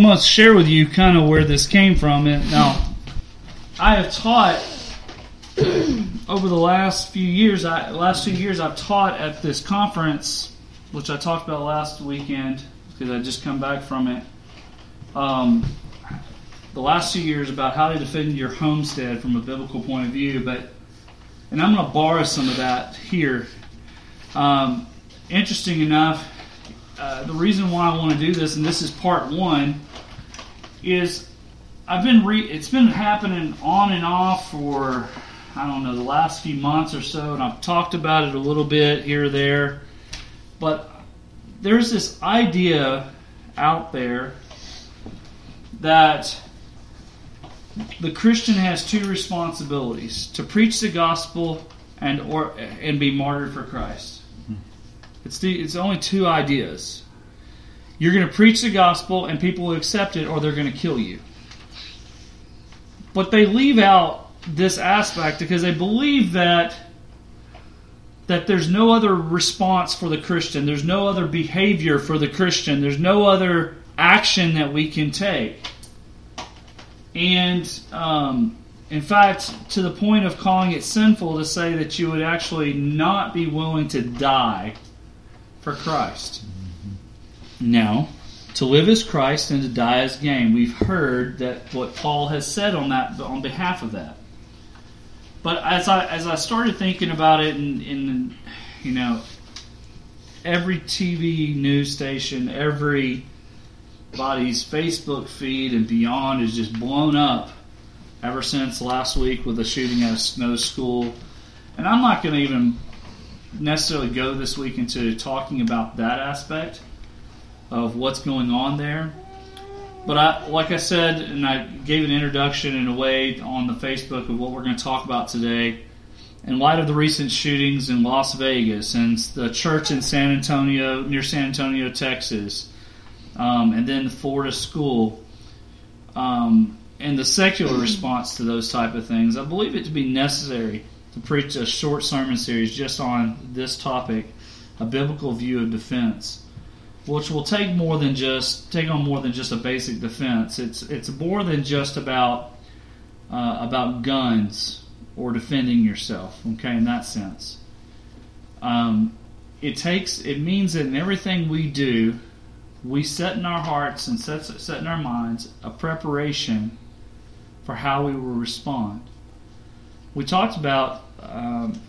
I'm going to share with you kind of where this came from. And now, I have taught over the last few years. I, last few years, I've taught at this conference, which I talked about last weekend because I just come back from it. Um, the last few years about how to defend your homestead from a biblical point of view, but and I'm going to borrow some of that here. Um, interesting enough, uh, the reason why I want to do this, and this is part one, is I've been re- it's been happening on and off for I don't know the last few months or so, and I've talked about it a little bit here or there, but there's this idea out there that the Christian has two responsibilities: to preach the gospel and or and be martyred for Christ. Mm-hmm. It's the it's only two ideas. You're going to preach the gospel and people will accept it or they're going to kill you. But they leave out this aspect because they believe that that there's no other response for the Christian. There's no other behavior for the Christian. There's no other action that we can take. And um, in fact, to the point of calling it sinful to say that you would actually not be willing to die for Christ. Now, to live as Christ and to die as gain. We've heard that what Paul has said on that on behalf of that. But as I as I started thinking about it, in you know, every TV news station, every body's Facebook feed and beyond is just blown up ever since last week with the shooting at a snow school. And I'm not going to even necessarily go this week into talking about that aspect of what's going on there. But I, like I said, and I gave an introduction in a way on the Facebook of what we're going to talk about today. In light of the recent shootings in Las Vegas and the church in San Antonio, near San Antonio, Texas, um, and then the Florida school, um, and the secular response to those type of things, I believe it to be necessary to preach a short sermon series just on this topic, a biblical view of defense, which will take more than just take on more than just a basic defense. It's it's more than just about uh, about guns or defending yourself. Okay, in that sense, um, it takes it means that in everything we do, we set in our hearts and set set in our minds a preparation for how we will respond we talked about um,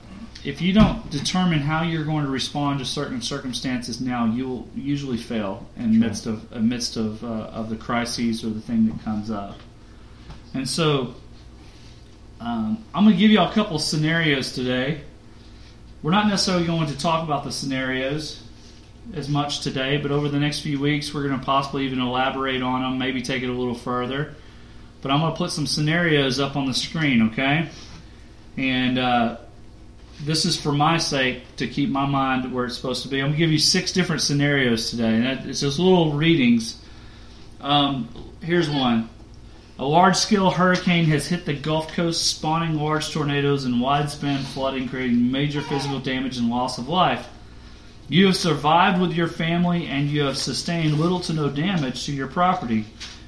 if you don't determine how you're going to respond to certain circumstances now, you will usually fail in sure. midst of amidst of uh, of the crises or the thing that comes up. And so, um, I'm going to give you a couple scenarios today. We're not necessarily going to talk about the scenarios as much today, but over the next few weeks, we're going to possibly even elaborate on them, maybe take it a little further. But I'm going to put some scenarios up on the screen, okay? And uh, this is for my sake to keep my mind where it's supposed to be. I'm going to give you six different scenarios today. And it's just little readings. Um, here's one. A large scale hurricane has hit the Gulf Coast, spawning large tornadoes and widespread flooding, creating major physical damage and loss of life. You have survived with your family and you have sustained little to no damage to your property,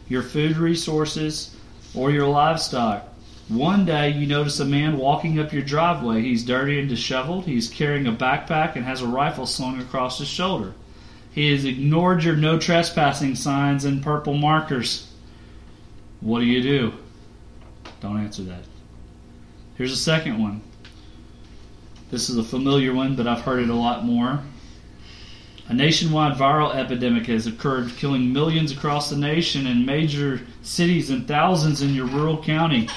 your food resources, or your livestock. One day you notice a man walking up your driveway. He's dirty and disheveled. He's carrying a backpack and has a rifle slung across his shoulder. He has ignored your no trespassing signs and purple markers. What do you do? Don't answer that. Here's a second one. This is a familiar one, but I've heard it a lot more. A nationwide viral epidemic has occurred, killing millions across the nation in major cities and thousands in your rural county.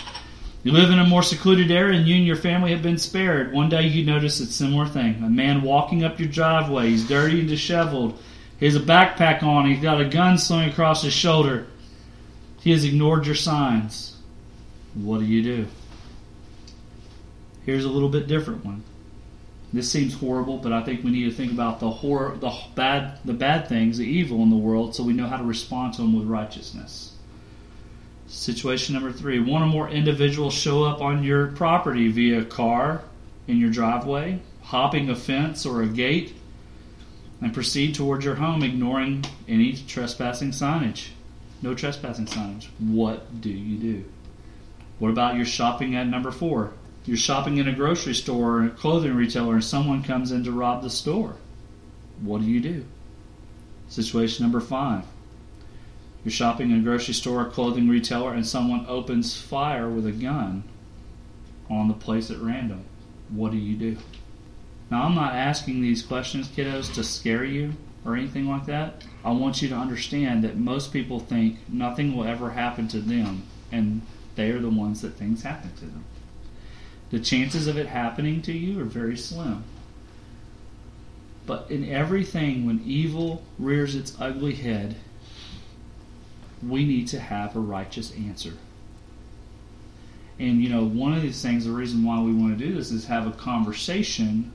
You live in a more secluded area and you and your family have been spared. One day you notice a similar thing. A man walking up your driveway. He's dirty and disheveled. He has a backpack on. He's got a gun slung across his shoulder. He has ignored your signs. What do you do? Here's a little bit different one. This seems horrible, but I think we need to think about the horror, the bad, the bad things, the evil in the world, so we know how to respond to them with righteousness. Situation number three: one or more individuals show up on your property via car, in your driveway, hopping a fence or a gate, and proceed towards your home, ignoring any trespassing signage. No trespassing signage. What do you do? What about your shopping at number four? You're shopping in a grocery store or a clothing retailer and someone comes in to rob the store. What do you do? Situation number five. You're shopping in a grocery store a clothing retailer and someone opens fire with a gun on the place at random. What do you do? Now, I'm not asking these questions, kiddos, to scare you or anything like that. I want you to understand that most people think nothing will ever happen to them, and they are the ones that things happen to them. The chances of it happening to you are very slim. But in everything, when evil rears its ugly head, we need to have a righteous answer. And you know, one of these things, the reason why we want to do this is have a conversation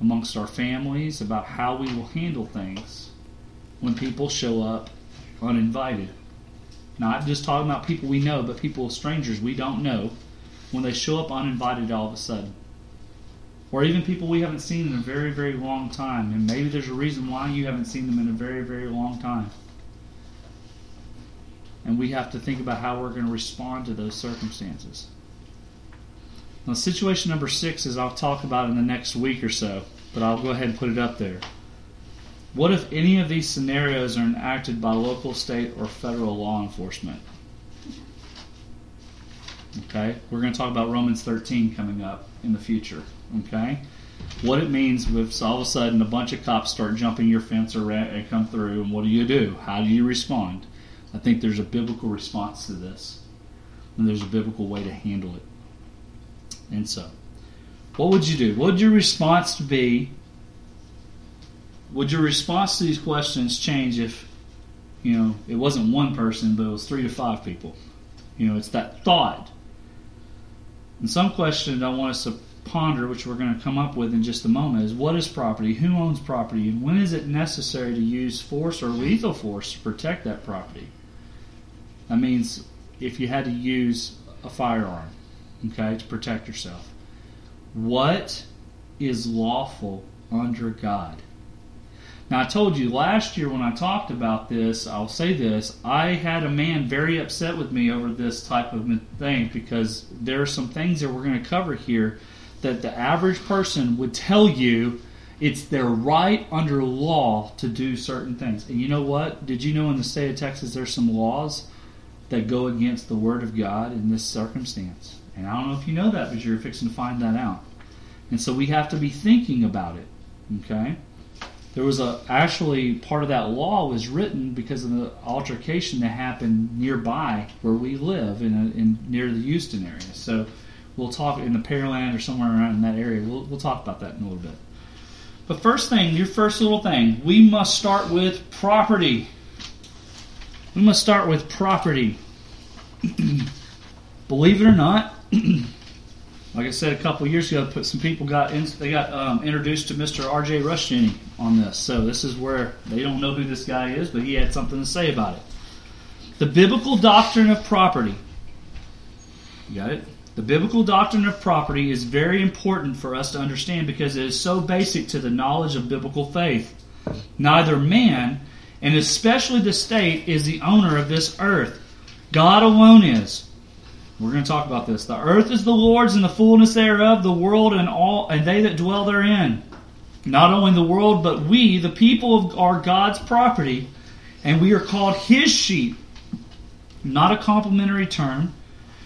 amongst our families about how we will handle things when people show up uninvited. Not just talking about people we know, but people, strangers we don't know when they show up uninvited all of a sudden. Or even people we haven't seen in a very, very long time. And maybe there's a reason why you haven't seen them in a very, very long time. And we have to think about how we're going to respond to those circumstances. Now, situation number six is I'll talk about in the next week or so, but I'll go ahead and put it up there. What if any of these scenarios are enacted by local, state, or federal law enforcement? Okay, we're going to talk about Romans 13 coming up in the future. Okay, what it means if all of a sudden a bunch of cops start jumping your fence or and come through, and what do you do? How do you respond? I think there's a biblical response to this, and there's a biblical way to handle it. And so, what would you do? What would your response be? Would your response to these questions change if, you know, it wasn't one person, but it was three to five people? You know, it's that thought and some question I want us to ponder, which we're going to come up with in just a moment, is what is property? Who owns property? And when is it necessary to use force or lethal force to protect that property? That means if you had to use a firearm, okay, to protect yourself. What is lawful under God? Now, I told you last year when I talked about this, I'll say this I had a man very upset with me over this type of thing because there are some things that we're going to cover here that the average person would tell you it's their right under law to do certain things. And you know what? Did you know in the state of Texas there's some laws that go against the Word of God in this circumstance? And I don't know if you know that, but you're fixing to find that out. And so we have to be thinking about it. Okay? there was a actually part of that law was written because of the altercation that happened nearby where we live in, a, in near the Houston area. So we'll talk in the Pearland or somewhere around in that area. We'll, we'll talk about that in a little bit. But first thing, your first little thing, we must start with property. We must start with property. Believe it or not, like I said a couple years ago, put some people got in, they got um, introduced to Mr. R.J. Rushdoony on this. So this is where they don't know who this guy is, but he had something to say about it. The biblical doctrine of property. You got it? The biblical doctrine of property is very important for us to understand because it is so basic to the knowledge of biblical faith. Neither man, and especially the state, is the owner of this earth. God alone is. We're going to talk about this. The earth is the Lord's and the fullness thereof, the world and all and they that dwell therein. Not only the world, but we, the people, are God's property, and we are called His sheep. Not a complimentary term.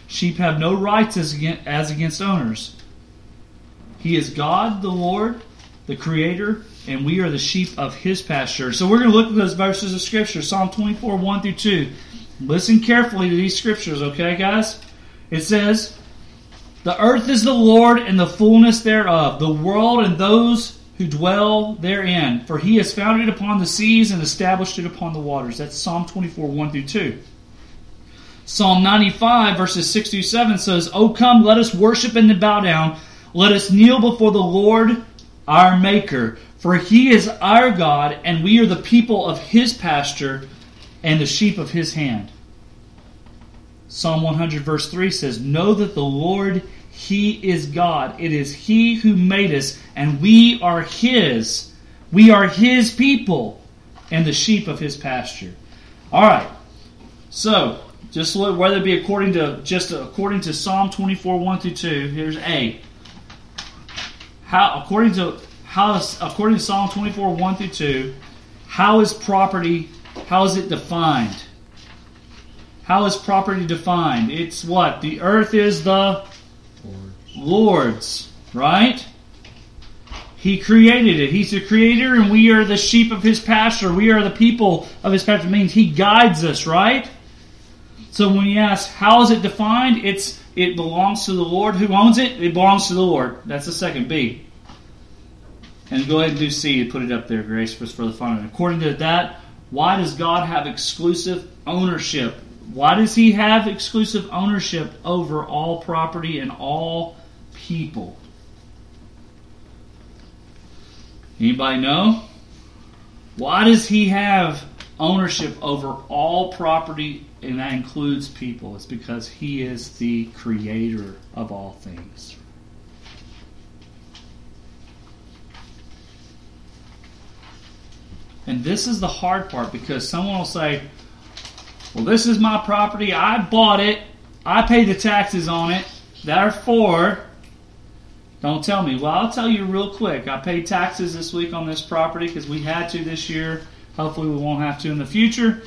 Sheep have no rights as against, as against owners. He is God, the Lord, the Creator, and we are the sheep of His pasture. So we're going to look at those verses of Scripture Psalm 24, 1 through 2. Listen carefully to these scriptures, okay, guys? It says, The earth is the Lord and the fullness thereof, the world and those who dwell therein. For he has founded it upon the seas and established it upon the waters. That's Psalm 24, 1 through 2. Psalm 95, verses 6 through 7 says, O come, let us worship and bow down. Let us kneel before the Lord our Maker. For he is our God, and we are the people of his pasture and the sheep of his hand. Psalm 100, verse 3 says, Know that the Lord, he is God. It is he who made us, and we are his. We are his people and the sheep of his pasture. All right. So, just whether it be according to just according to Psalm 24, 1 through 2, here's A. How according to how is according to Psalm 24, 1 through 2, how is property, how is it defined? How is property defined? It's what? The earth is the Lord's, right? He created it. He's the creator, and we are the sheep of his pasture. We are the people of his pasture. It means he guides us, right? So when you ask how is it defined, it's it belongs to the Lord. Who owns it? It belongs to the Lord. That's the second B. And go ahead and do C and put it up there, Grace, for, for the fun. of it. According to that, why does God have exclusive ownership? Why does He have exclusive ownership over all property and all people? Anybody know? Why does He have ownership over all property and that includes people? It's because He is the creator of all things. And this is the hard part because someone will say, Well, this is my property. I bought it. I paid the taxes on it. Therefore, don't tell me. Well, I'll tell you real quick. I paid taxes this week on this property because we had to this year. Hopefully, we won't have to in the future.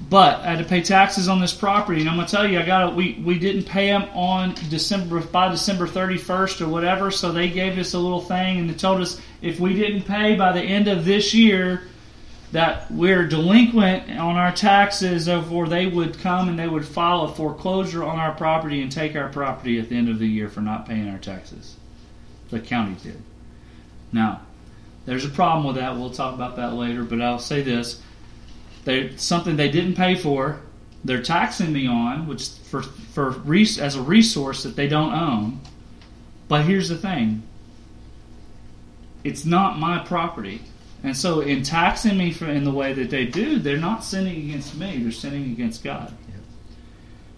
But I had to pay taxes on this property, and I'm gonna tell you, I got we we didn't pay them on December by December 31st or whatever. So they gave us a little thing, and they told us if we didn't pay by the end of this year, that we're delinquent on our taxes, or they would come and they would file a foreclosure on our property and take our property at the end of the year for not paying our taxes. The county did. Now, there's a problem with that. We'll talk about that later, but I'll say this they something they didn't pay for. They're taxing me on, which for for as a resource that they don't own. But here's the thing: it's not my property, and so in taxing me for, in the way that they do, they're not sinning against me; they're sinning against God.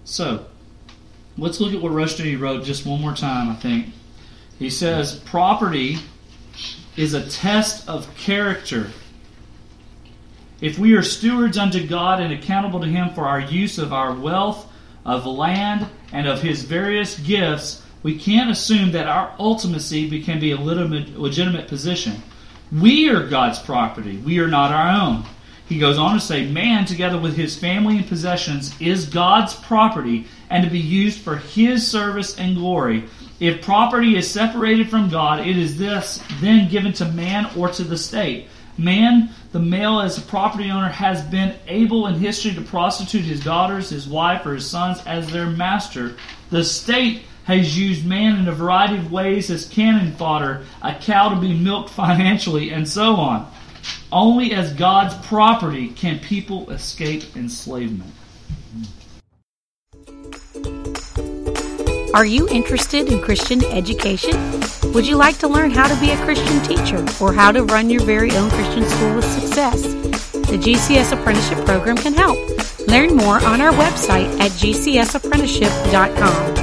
So let's look at what Rushdoony wrote just one more time. I think he says property is a test of character if we are stewards unto God and accountable to Him for our use of our wealth, of land, and of His various gifts, we can't assume that our ultimacy can be a legitimate position. We are God's property. We are not our own. He goes on to say, Man, together with his family and possessions, is God's property and to be used for his service and glory. If property is separated from God, it is this then given to man or to the state. Man, the male as a property owner, has been able in history to prostitute his daughters, his wife, or his sons as their master. The state has used man in a variety of ways as cannon fodder, a cow to be milked financially, and so on. Only as God's property can people escape enslavement. Are you interested in Christian education? Would you like to learn how to be a Christian teacher or how to run your very own Christian school with success? The GCS Apprenticeship Program can help. Learn more on our website at gcsapprenticeship.com.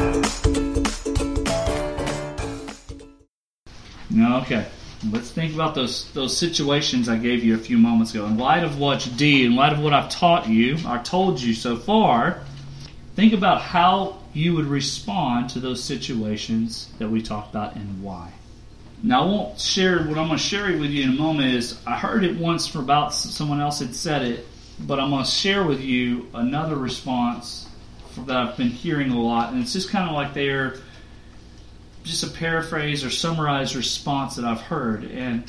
Now, Okay, let's think about those those situations I gave you a few moments ago. In light of what you D, in light of what I've taught you, I told you so far, think about how you would respond to those situations that we talked about and why. Now, I won't share what I'm going to share with you in a moment. Is I heard it once from about someone else had said it, but I'm going to share with you another response that I've been hearing a lot, and it's just kind of like they're just a paraphrase or summarized response that I've heard, and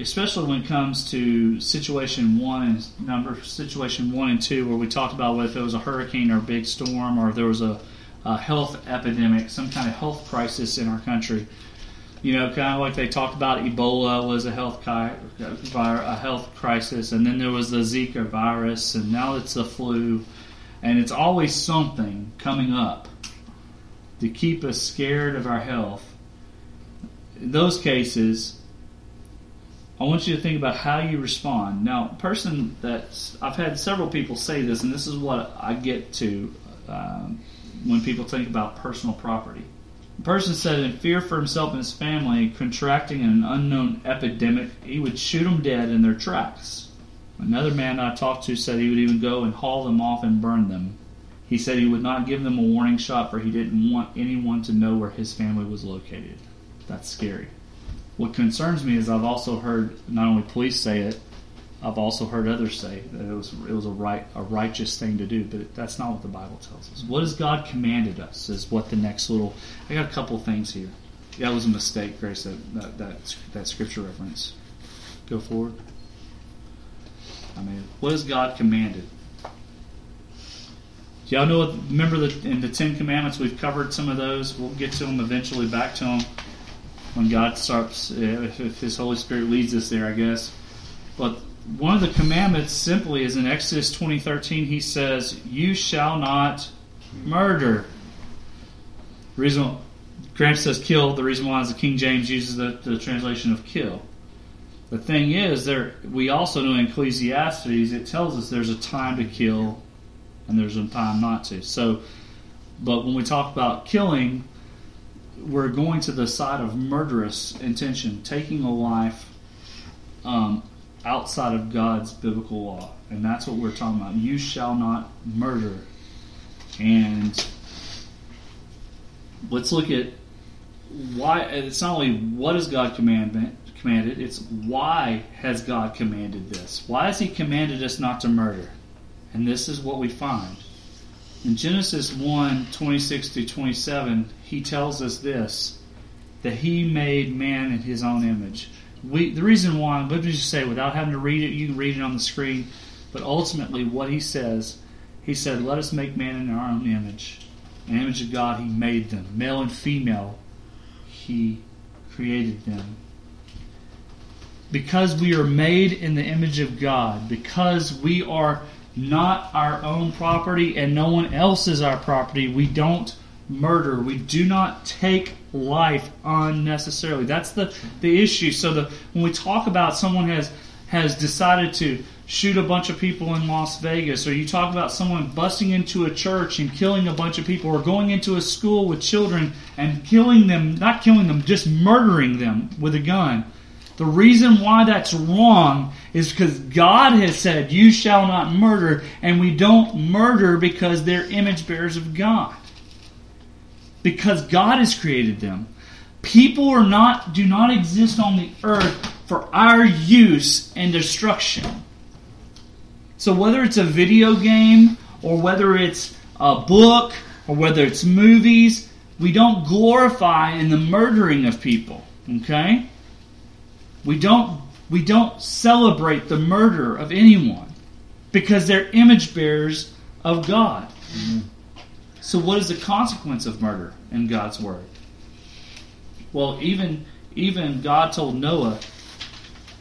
especially when it comes to situation one and number situation one and two, where we talked about if it was a hurricane or a big storm, or if there was a a health epidemic, some kind of health crisis in our country. You know, kind of like they talked about Ebola was a health a health crisis, and then there was the Zika virus, and now it's the flu. and it's always something coming up to keep us scared of our health. In those cases, I want you to think about how you respond. Now, person that I've had several people say this, and this is what I get to um, when people think about personal property. The person said, in fear for himself and his family, contracting an unknown epidemic, he would shoot them dead in their tracks. Another man I talked to said he would even go and haul them off and burn them. He said he would not give them a warning shot for he didn't want anyone to know where his family was located. That's scary. What concerns me is I've also heard not only police say it, I've also heard others say that it was it was a right a righteous thing to do, but that's not what the Bible tells us. What has God commanded us is what the next little. I got a couple things here. That was a mistake, Grace. That that that, that scripture reference. Go forward. I mean, what has God commanded? Do y'all know? What, remember the in the Ten Commandments we've covered some of those. We'll get to them eventually. Back to them when God starts, if, if His Holy Spirit leads us there, I guess. But one of the commandments simply is in Exodus twenty thirteen. He says, "You shall not murder." Reason Graham says "kill." The reason why is the King James uses the, the translation of "kill." The thing is, there we also know in Ecclesiastes it tells us there's a time to kill and there's a time not to. So, but when we talk about killing, we're going to the side of murderous intention, taking a life um, outside of God's biblical law, and that's what we're talking about. You shall not murder. And let's look at why. It's not only what is God commandment commanded; it's why has God commanded this? Why has He commanded us not to murder? And this is what we find. In Genesis 1 26 to 27, he tells us this that he made man in his own image. We, the reason why, let me just say, without having to read it, you can read it on the screen, but ultimately, what he says, he said, Let us make man in our own image. In the image of God, he made them. Male and female, he created them. Because we are made in the image of God, because we are not our own property and no one else is our property. We don't murder. We do not take life unnecessarily. That's the, the issue. So the when we talk about someone has has decided to shoot a bunch of people in Las Vegas, or you talk about someone busting into a church and killing a bunch of people, or going into a school with children and killing them, not killing them, just murdering them with a gun. The reason why that's wrong is because God has said, You shall not murder, and we don't murder because they're image bearers of God. Because God has created them. People are not do not exist on the earth for our use and destruction. So whether it's a video game or whether it's a book or whether it's movies, we don't glorify in the murdering of people. Okay? We don't we don't celebrate the murder of anyone because they're image bearers of God. Mm-hmm. So what is the consequence of murder in God's word? Well, even even God told Noah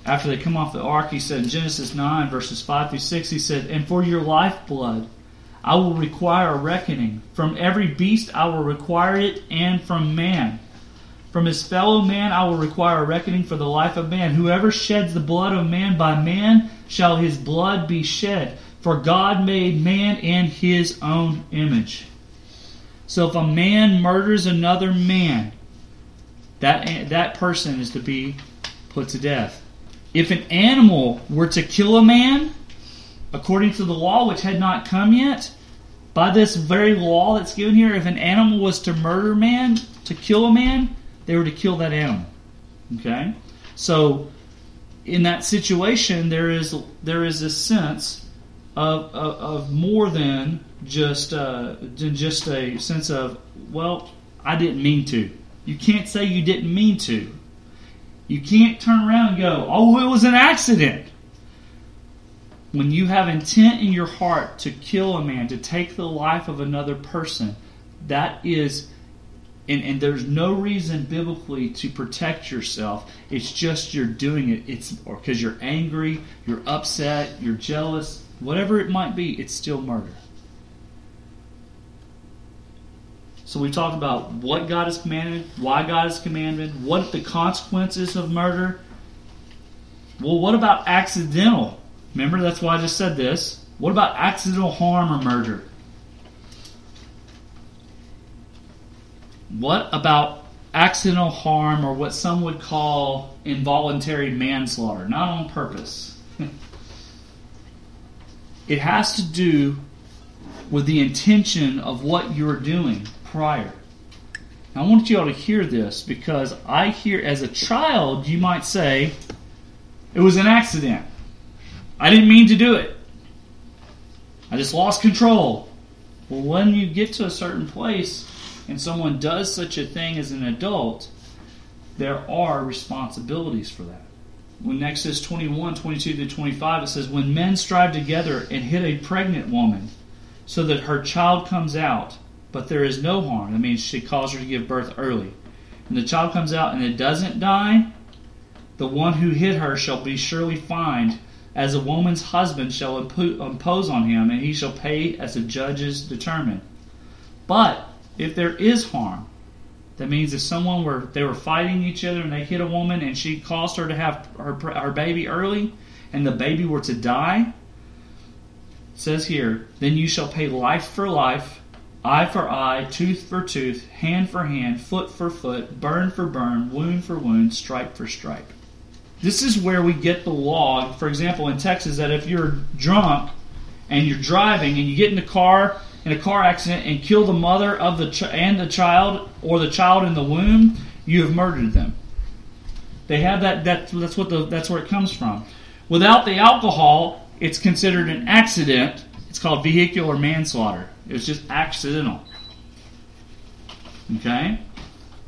after they come off the ark, he said in Genesis 9, verses 5 through 6, he said, And for your lifeblood I will require a reckoning. From every beast I will require it, and from man. From his fellow man I will require a reckoning for the life of man. Whoever sheds the blood of man by man shall his blood be shed. For God made man in his own image. So if a man murders another man, that, that person is to be put to death. If an animal were to kill a man, according to the law which had not come yet, by this very law that's given here, if an animal was to murder man, to kill a man, they were to kill that animal. Okay? So in that situation there is there is a sense of, of, of more than just uh, just a sense of well I didn't mean to. You can't say you didn't mean to. You can't turn around and go, "Oh, it was an accident." When you have intent in your heart to kill a man, to take the life of another person, that is and, and there's no reason biblically to protect yourself. It's just you're doing it. It's because you're angry, you're upset, you're jealous, whatever it might be. It's still murder. So we talked about what God has commanded, why God has commanded, what the consequences of murder. Well, what about accidental? Remember, that's why I just said this. What about accidental harm or murder? What about accidental harm or what some would call involuntary manslaughter, not on purpose? it has to do with the intention of what you're doing prior. Now, I want you all to hear this because I hear, as a child, you might say, it was an accident. I didn't mean to do it. I just lost control. Well, when you get to a certain place and someone does such a thing as an adult, there are responsibilities for that. When Exodus 21, 22 to 25, it says, When men strive together and hit a pregnant woman so that her child comes out, but there is no harm, that means she caused her to give birth early, and the child comes out and it doesn't die, the one who hit her shall be surely fined, as a woman's husband shall impose on him, and he shall pay as the judges determine. But if there is harm, that means if someone were they were fighting each other and they hit a woman and she caused her to have her, her baby early, and the baby were to die, says here, then you shall pay life for life, eye for eye, tooth for tooth, hand for hand, foot for foot, burn for burn, wound for wound, stripe for stripe. This is where we get the law, for example, in Texas, that if you're drunk and you're driving and you get in the car in a car accident and kill the mother of the ch- and the child or the child in the womb, you have murdered them. They have that. That that's what the that's where it comes from. Without the alcohol, it's considered an accident. It's called vehicular manslaughter. It's just accidental. Okay.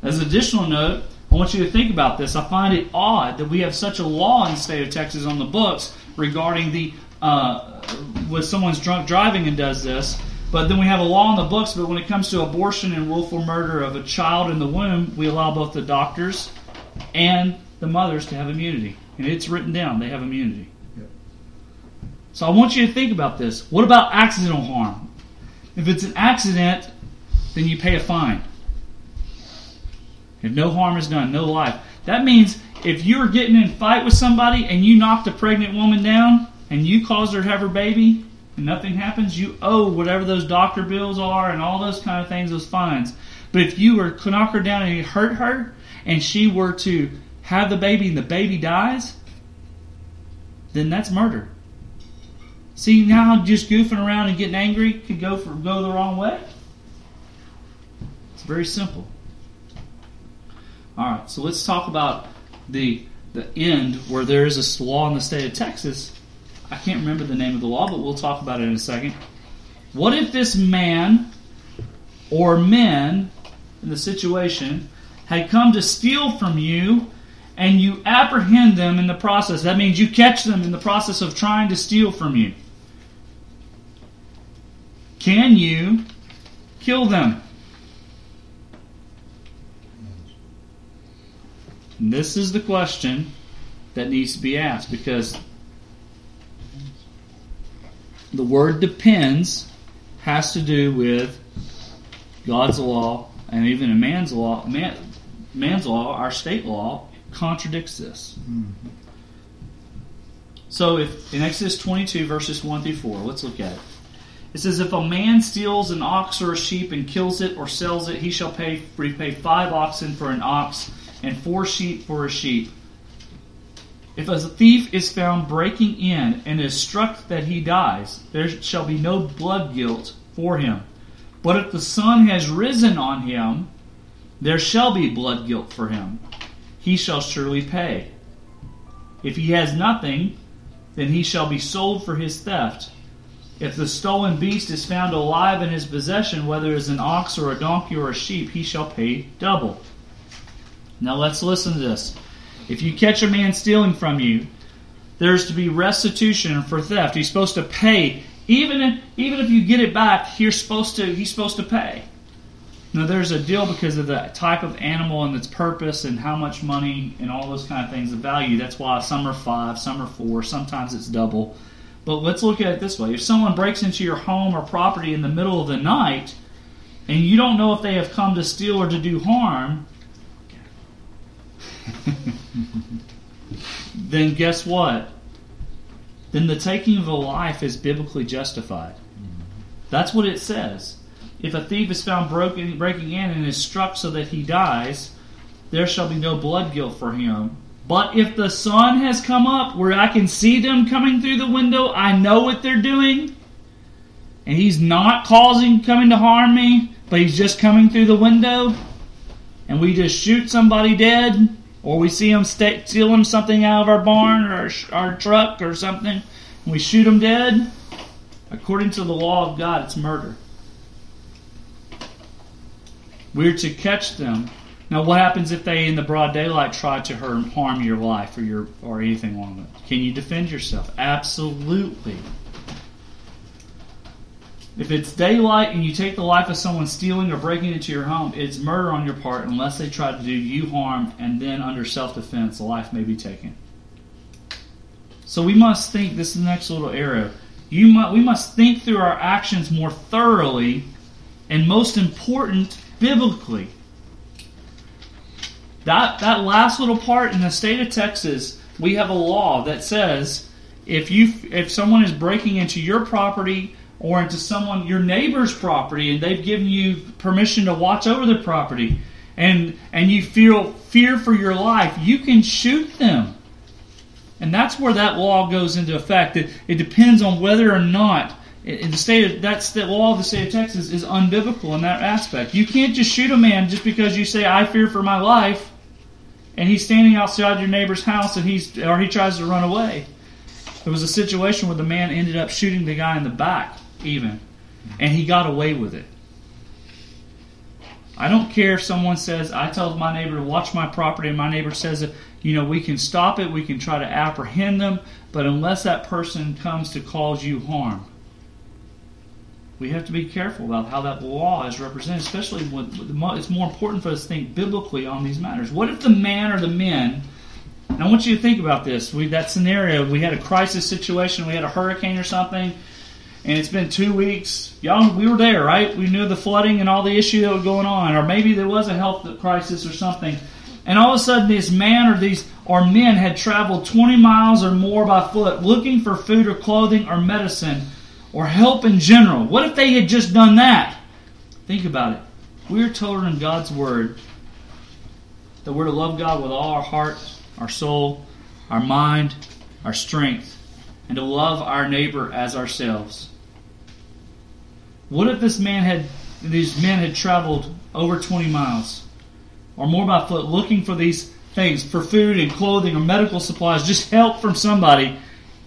As an additional note, I want you to think about this. I find it odd that we have such a law in the state of Texas on the books regarding the uh, when someone's drunk driving and does this, but then we have a law in the books. But when it comes to abortion and willful murder of a child in the womb, we allow both the doctors and the mothers to have immunity, and it's written down they have immunity. So I want you to think about this. What about accidental harm? If it's an accident, then you pay a fine. If no harm is done, no life. That means if you're getting in a fight with somebody and you knocked a pregnant woman down and you caused her to have her baby and nothing happens, you owe whatever those doctor bills are and all those kind of things, those fines. But if you were to knock her down and you hurt her and she were to have the baby and the baby dies, then that's murder. See now just goofing around and getting angry could go for go the wrong way? It's very simple. All right, so let's talk about the the end where there is a law in the state of Texas. I can't remember the name of the law, but we'll talk about it in a second. What if this man or men in the situation had come to steal from you and you apprehend them in the process? That means you catch them in the process of trying to steal from you. Can you kill them? And this is the question that needs to be asked because the word depends has to do with God's law and even a man's law. Man, man's law, our state law, contradicts this. Mm-hmm. So, if in Exodus 22, verses 1 through 4, let's look at it. It says, If a man steals an ox or a sheep and kills it or sells it, he shall pay repay five oxen for an ox and four sheep for a sheep. If a thief is found breaking in and is struck that he dies, there shall be no blood guilt for him. But if the sun has risen on him, there shall be blood guilt for him. He shall surely pay. If he has nothing, then he shall be sold for his theft. If the stolen beast is found alive in his possession, whether it is an ox or a donkey or a sheep, he shall pay double. Now let's listen to this. If you catch a man stealing from you, there's to be restitution for theft. He's supposed to pay. Even if, even if you get it back, you're supposed to he's supposed to pay. Now there's a deal because of the type of animal and its purpose and how much money and all those kind of things, the value. That's why some are five, some are four, sometimes it's double. But let's look at it this way. If someone breaks into your home or property in the middle of the night and you don't know if they have come to steal or to do harm, then guess what? Then the taking of a life is biblically justified. That's what it says. If a thief is found broken, breaking in and is struck so that he dies, there shall be no blood guilt for him. But if the sun has come up where I can see them coming through the window, I know what they're doing, and he's not causing coming to harm me, but he's just coming through the window, and we just shoot somebody dead, or we see him st- stealing something out of our barn or our, our truck or something, and we shoot him dead, according to the law of God, it's murder. We're to catch them. Now, what happens if they, in the broad daylight, try to harm your life or your or anything along that? Can you defend yourself? Absolutely. If it's daylight and you take the life of someone stealing or breaking into your home, it's murder on your part unless they try to do you harm and then under self defense, the life may be taken. So we must think this is the next little arrow. You must, we must think through our actions more thoroughly and most important, biblically. That that last little part in the state of Texas, we have a law that says if you if someone is breaking into your property or into someone your neighbor's property and they've given you permission to watch over their property and and you feel fear for your life, you can shoot them. And that's where that law goes into effect. It, it depends on whether or not in the state of, that's the law of the state of Texas is unbiblical in that aspect. You can't just shoot a man just because you say I fear for my life, and he's standing outside your neighbor's house and he's or he tries to run away. There was a situation where the man ended up shooting the guy in the back, even, and he got away with it. I don't care if someone says I told my neighbor to watch my property, and my neighbor says you know, we can stop it, we can try to apprehend them, but unless that person comes to cause you harm, we have to be careful about how that law is represented, especially when it's more important for us to think biblically on these matters. What if the man or the men, and I want you to think about this, we, that scenario, we had a crisis situation, we had a hurricane or something, and it's been two weeks. Y'all, we were there, right? We knew the flooding and all the issue that was going on, or maybe there was a health crisis or something and all of a sudden, this man or these or men had traveled 20 miles or more by foot looking for food or clothing or medicine or help in general. What if they had just done that? Think about it. We're told in God's Word that we're to love God with all our heart, our soul, our mind, our strength, and to love our neighbor as ourselves. What if this man had these men had traveled over 20 miles? or more by foot looking for these things for food and clothing or medical supplies, just help from somebody,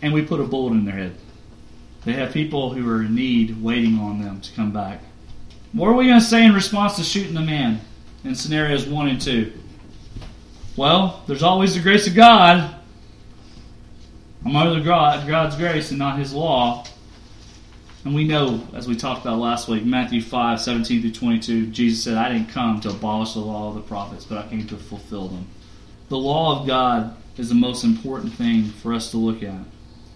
and we put a bullet in their head. They have people who are in need waiting on them to come back. What are we going to say in response to shooting the man in scenarios 1 and 2? Well, there's always the grace of God. I'm under God's grace and not His law. And we know, as we talked about last week, Matthew 5, 17 through 22, Jesus said, I didn't come to abolish the law of the prophets, but I came to fulfill them. The law of God is the most important thing for us to look at.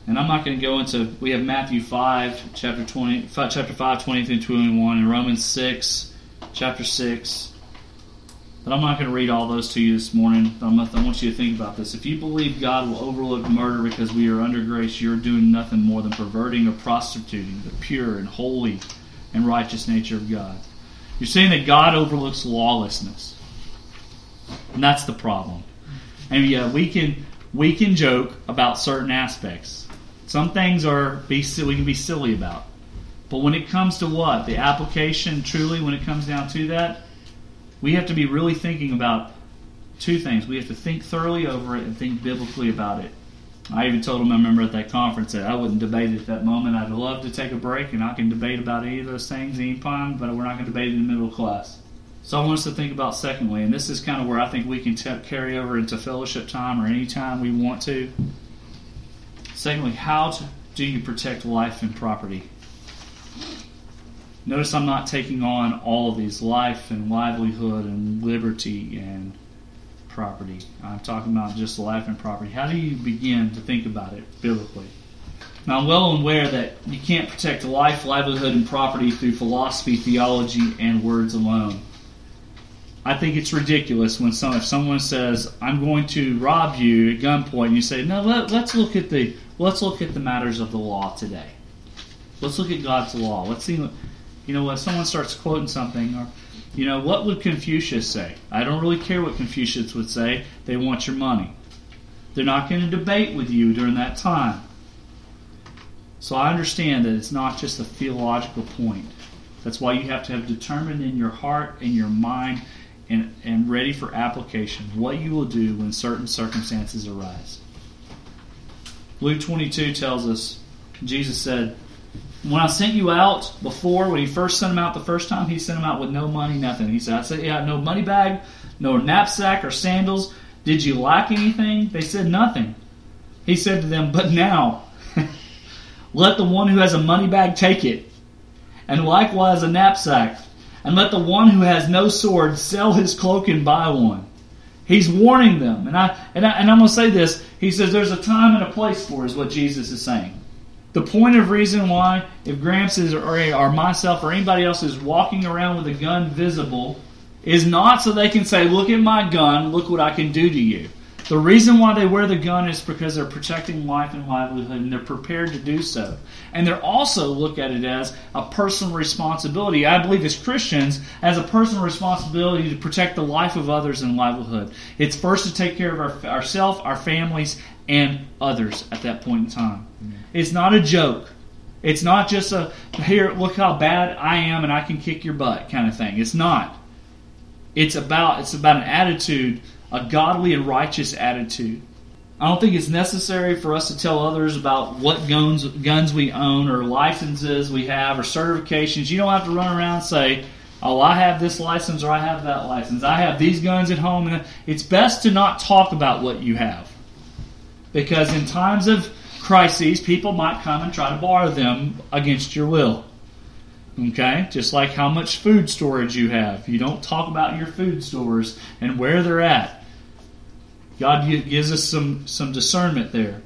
And I'm not going to go into, we have Matthew 5, chapter 20, chapter 5, 20 through 21, and Romans 6, chapter 6, but I'm not going to read all those to you this morning. I want you to think about this. If you believe God will overlook murder because we are under grace, you're doing nothing more than perverting or prostituting the pure and holy and righteous nature of God. You're saying that God overlooks lawlessness. And that's the problem. And yeah, we can we can joke about certain aspects. Some things are be we can be silly about. But when it comes to what? The application truly when it comes down to that, we have to be really thinking about two things. We have to think thoroughly over it and think biblically about it. I even told him, I remember at that conference that I wouldn't debate at that moment. I'd love to take a break and I can debate about any of those things anytime, but we're not going to debate in the middle of class. So I want us to think about secondly, and this is kind of where I think we can t- carry over into fellowship time or any time we want to. Secondly, how to, do you protect life and property? Notice I'm not taking on all of these life and livelihood and liberty and property. I'm talking about just life and property. How do you begin to think about it biblically? Now, I'm well aware that you can't protect life, livelihood, and property through philosophy, theology, and words alone. I think it's ridiculous when some, if someone says, "I'm going to rob you at gunpoint," and you say, "No, let, us look at the let's look at the matters of the law today. Let's look at God's law. Let's see." You know, when someone starts quoting something, or you know, what would Confucius say? I don't really care what Confucius would say. They want your money. They're not going to debate with you during that time. So I understand that it's not just a theological point. That's why you have to have determined in your heart and your mind and, and ready for application what you will do when certain circumstances arise. Luke 22 tells us, Jesus said, When I sent you out before, when he first sent them out the first time, he sent them out with no money, nothing. He said, I said, Yeah, no money bag, no knapsack or sandals. Did you lack anything? They said, Nothing. He said to them, But now, let the one who has a money bag take it, and likewise a knapsack and let the one who has no sword sell his cloak and buy one. He's warning them. And, I, and, I, and I'm going to say this. He says there's a time and a place for is what Jesus is saying. The point of reason why, if Gramps is, or, or myself or anybody else is walking around with a gun visible, is not so they can say, Look at my gun, look what I can do to you. The reason why they wear the gun is because they're protecting life and livelihood and they're prepared to do so. And they're also look at it as a personal responsibility. I believe as Christians, as a personal responsibility to protect the life of others and livelihood. It's first to take care of our, ourselves, our families, and others at that point in time. Mm-hmm. It's not a joke. It's not just a here, look how bad I am and I can kick your butt kind of thing. It's not. It's about it's about an attitude a godly and righteous attitude. I don't think it's necessary for us to tell others about what guns guns we own or licenses we have or certifications. You don't have to run around and say, "Oh, I have this license or I have that license. I have these guns at home." And it's best to not talk about what you have, because in times of crises, people might come and try to borrow them against your will. Okay? Just like how much food storage you have. You don't talk about your food stores and where they're at. God gives us some some discernment there.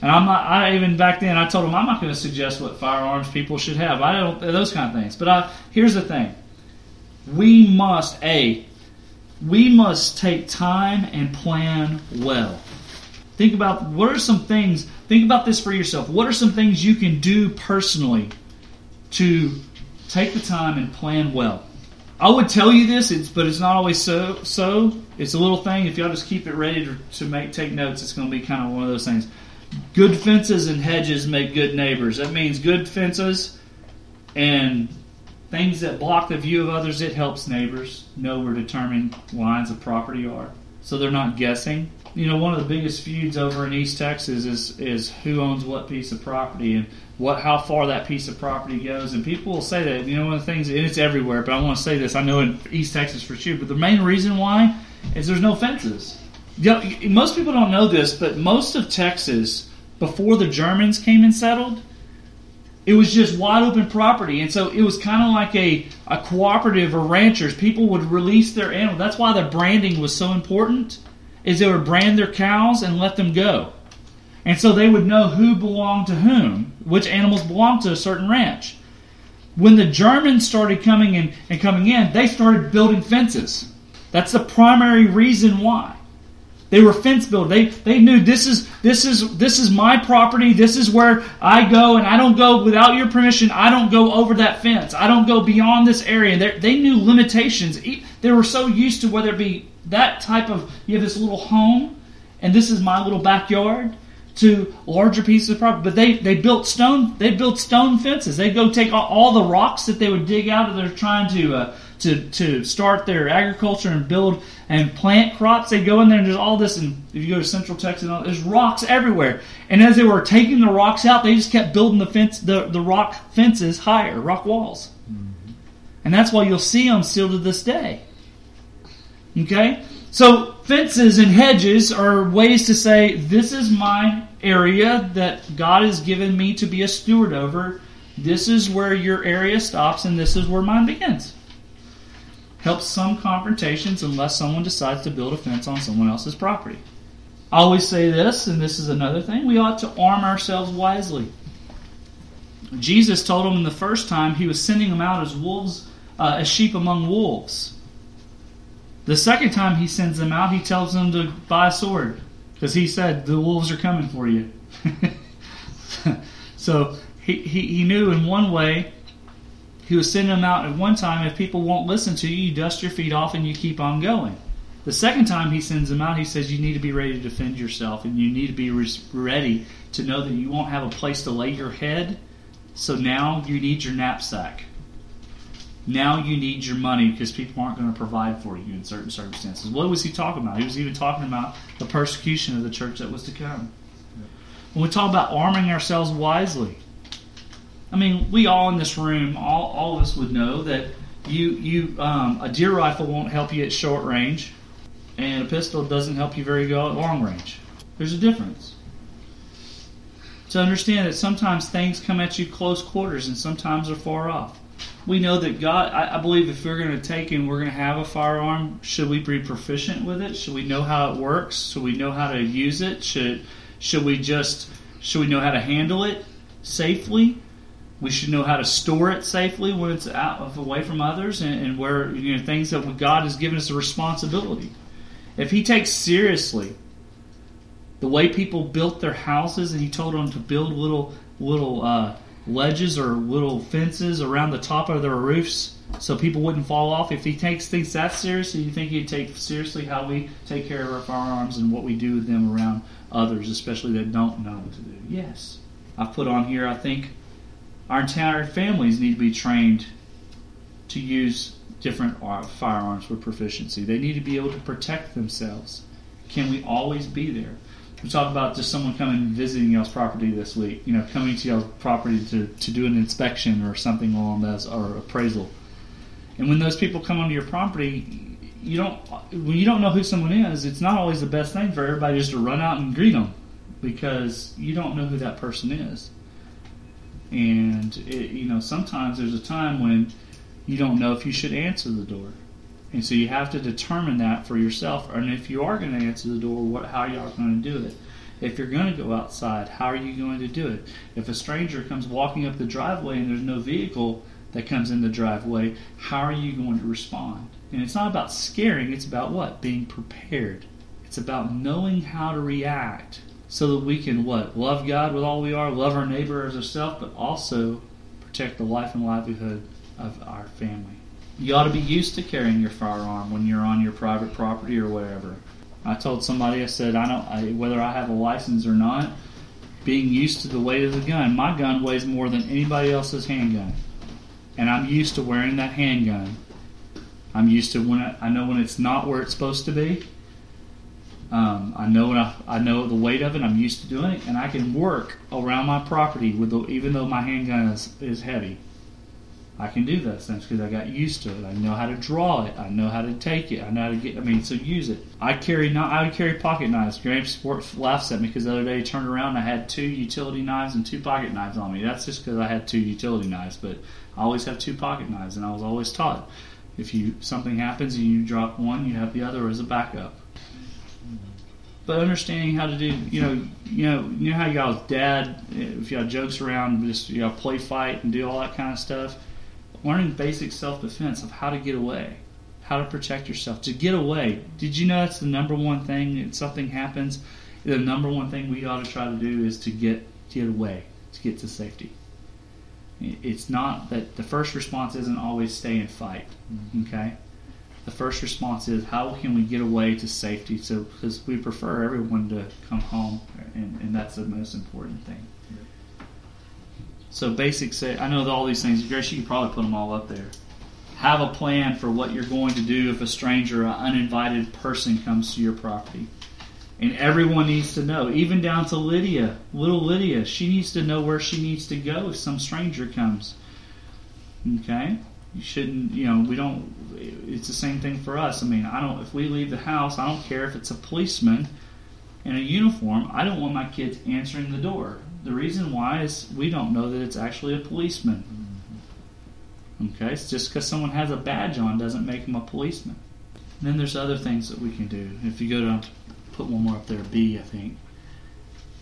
And I'm not. I even back then I told him I'm not going to suggest what firearms people should have. I don't those kind of things. But I, here's the thing: we must a we must take time and plan well. Think about what are some things. Think about this for yourself. What are some things you can do personally to take the time and plan well? I would tell you this, it's, but it's not always so. So it's a little thing. If y'all just keep it ready to, to make take notes, it's going to be kind of one of those things. Good fences and hedges make good neighbors. That means good fences and things that block the view of others. It helps neighbors know where determined lines of property are, so they're not guessing. You know, one of the biggest feuds over in East Texas is is who owns what piece of property, and what how far that piece of property goes. And people will say that. You know, one of the things, and it's everywhere. But I want to say this. I know in East Texas for sure. But the main reason why is there's no fences. You know, most people don't know this, but most of Texas before the Germans came and settled, it was just wide open property, and so it was kind of like a, a cooperative or ranchers. People would release their animals. That's why the branding was so important. Is they would brand their cows and let them go. And so they would know who belonged to whom, which animals belonged to a certain ranch. When the Germans started coming in and coming in, they started building fences. That's the primary reason why. They were fence builders. They they knew this is this is this is my property. This is where I go, and I don't go without your permission. I don't go over that fence. I don't go beyond this area. They, they knew limitations. They were so used to whether it be that type of you have this little home, and this is my little backyard to larger pieces of property. But they, they built stone they built stone fences. They go take all, all, the rocks that they would dig out of there trying to uh, to to start their agriculture and build and plant crops. They go in there and there's all this. And if you go to Central Texas, there's rocks everywhere. And as they were taking the rocks out, they just kept building the fence the the rock fences higher, rock walls. Mm-hmm. And that's why you'll see them still to this day. Okay, so fences and hedges are ways to say this is my area that God has given me to be a steward over. This is where your area stops, and this is where mine begins. Helps some confrontations unless someone decides to build a fence on someone else's property. I always say this, and this is another thing we ought to arm ourselves wisely. Jesus told them the first time he was sending them out as wolves, uh, as sheep among wolves. The second time he sends them out, he tells them to buy a sword because he said the wolves are coming for you. so he, he, he knew in one way he was sending them out at one time. If people won't listen to you, you dust your feet off and you keep on going. The second time he sends them out, he says you need to be ready to defend yourself and you need to be ready to know that you won't have a place to lay your head. So now you need your knapsack. Now you need your money because people aren't going to provide for you in certain circumstances. What was he talking about? He was even talking about the persecution of the church that was to come. When we talk about arming ourselves wisely, I mean, we all in this room, all, all of us would know that you you um, a deer rifle won't help you at short range, and a pistol doesn't help you very well at long range. There's a difference. To understand that sometimes things come at you close quarters and sometimes they're far off. We know that God, I, I believe if we're going to take and we're going to have a firearm, should we be proficient with it? Should we know how it works? Should we know how to use it? Should should we just should we know how to handle it safely? We should know how to store it safely when it's out of away from others, and, and where you know things that God has given us a responsibility. If He takes seriously the way people built their houses, and He told them to build little little uh, ledges or little fences around the top of their roofs so people wouldn't fall off. If He takes things that seriously, you think He'd take seriously how we take care of our firearms and what we do with them around others, especially that don't know what to do? Yes, I've put on here. I think our entire families need to be trained to use different firearms with proficiency. They need to be able to protect themselves. Can we always be there? We talk about just someone coming visiting y'all's property this week, you know, coming to y'all's property to, to do an inspection or something along those or appraisal. And when those people come onto your property, you don't when you don't know who someone is, it's not always the best thing for everybody just to run out and greet them because you don't know who that person is and it, you know sometimes there's a time when you don't know if you should answer the door. And so you have to determine that for yourself. And if you are going to answer the door what how you are going to do it? If you're going to go outside how are you going to do it? If a stranger comes walking up the driveway and there's no vehicle that comes in the driveway how are you going to respond? And it's not about scaring it's about what? Being prepared. It's about knowing how to react so that we can what love God with all we are, love our neighbor as ourselves, but also protect the life and livelihood of our family. You ought to be used to carrying your firearm when you're on your private property or whatever. I told somebody, I said, I don't, I, whether I have a license or not, being used to the weight of the gun. My gun weighs more than anybody else's handgun, and I'm used to wearing that handgun. I'm used to when I, I know when it's not where it's supposed to be, um, I know I, I, know the weight of it. I'm used to doing it, and I can work around my property with the, even though my handgun is, is heavy. I can do those things because I got used to it. I know how to draw it. I know how to take it. I know how to get. I mean, so use it. I carry not. I would carry pocket knives. Graham Sport laughs at me because the other day he turned around. and I had two utility knives and two pocket knives on me. That's just because I had two utility knives. But I always have two pocket knives, and I was always taught if you something happens and you drop one, you have the other as a backup but understanding how to do, you know, you know, you know how y'all's dad, if y'all jokes around, just you know, play fight and do all that kind of stuff. Learning basic self defense of how to get away, how to protect yourself. To get away, did you know that's the number one thing? If something happens, the number one thing we ought to try to do is to get get away, to get to safety. It's not that the first response isn't always stay and fight. Mm-hmm. Okay the first response is how can we get away to safety? So because we prefer everyone to come home, and, and that's the most important thing. So basic say I know all these things. Grace, you could probably put them all up there. Have a plan for what you're going to do if a stranger, an uninvited person, comes to your property. And everyone needs to know, even down to Lydia, little Lydia. She needs to know where she needs to go if some stranger comes. Okay? You shouldn't you know we don't it's the same thing for us. I mean i don't if we leave the house i don't care if it's a policeman in a uniform i don't want my kids answering the door. The reason why is we don't know that it's actually a policeman. Okay it's just because someone has a badge on doesn't make them a policeman. And then there's other things that we can do. If you go to put one more up there b i think.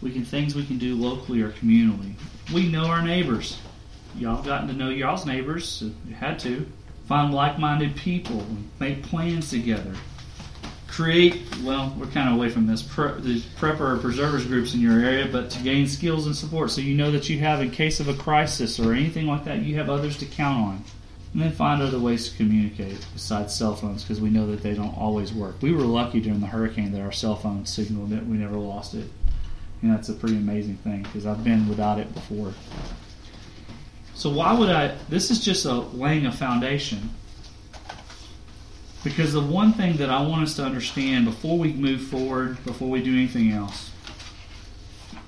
We can things we can do locally or communally. We know our neighbors y'all gotten to know y'all's neighbors. You had to find like-minded people, make plans together, create. Well, we're kind of away from this. Pre- the prepper or preservers groups in your area, but to gain skills and support, so you know that you have in case of a crisis or anything like that, you have others to count on. And then find other ways to communicate besides cell phones because we know that they don't always work. We were lucky during the hurricane that our cell phone signal that we never lost it. And that's a pretty amazing thing because I've been without it before. So why would I? This is just a laying a foundation. Because the one thing that I want us to understand before we move forward, before we do anything else,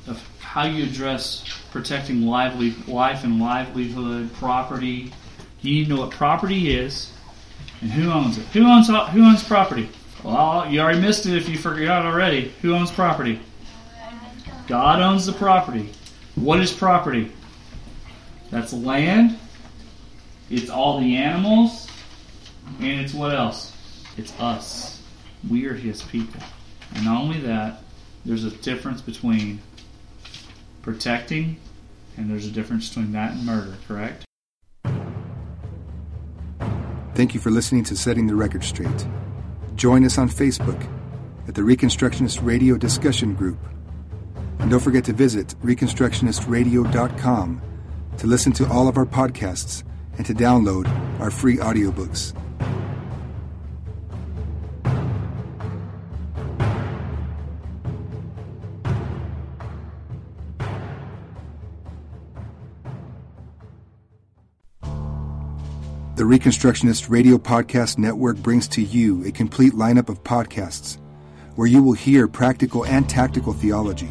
of how you address protecting lively, life and livelihood, property. You need to know what property is and who owns it. Who owns who owns property? Well, you already missed it if you forgot already. Who owns property? God owns the property. What is property? That's land. It's all the animals. And it's what else? It's us. We are His people. And not only that, there's a difference between protecting and there's a difference between that and murder, correct? Thank you for listening to Setting the Record Straight. Join us on Facebook at the Reconstructionist Radio Discussion Group. And don't forget to visit ReconstructionistRadio.com to listen to all of our podcasts and to download our free audiobooks. The Reconstructionist Radio Podcast Network brings to you a complete lineup of podcasts where you will hear practical and tactical theology.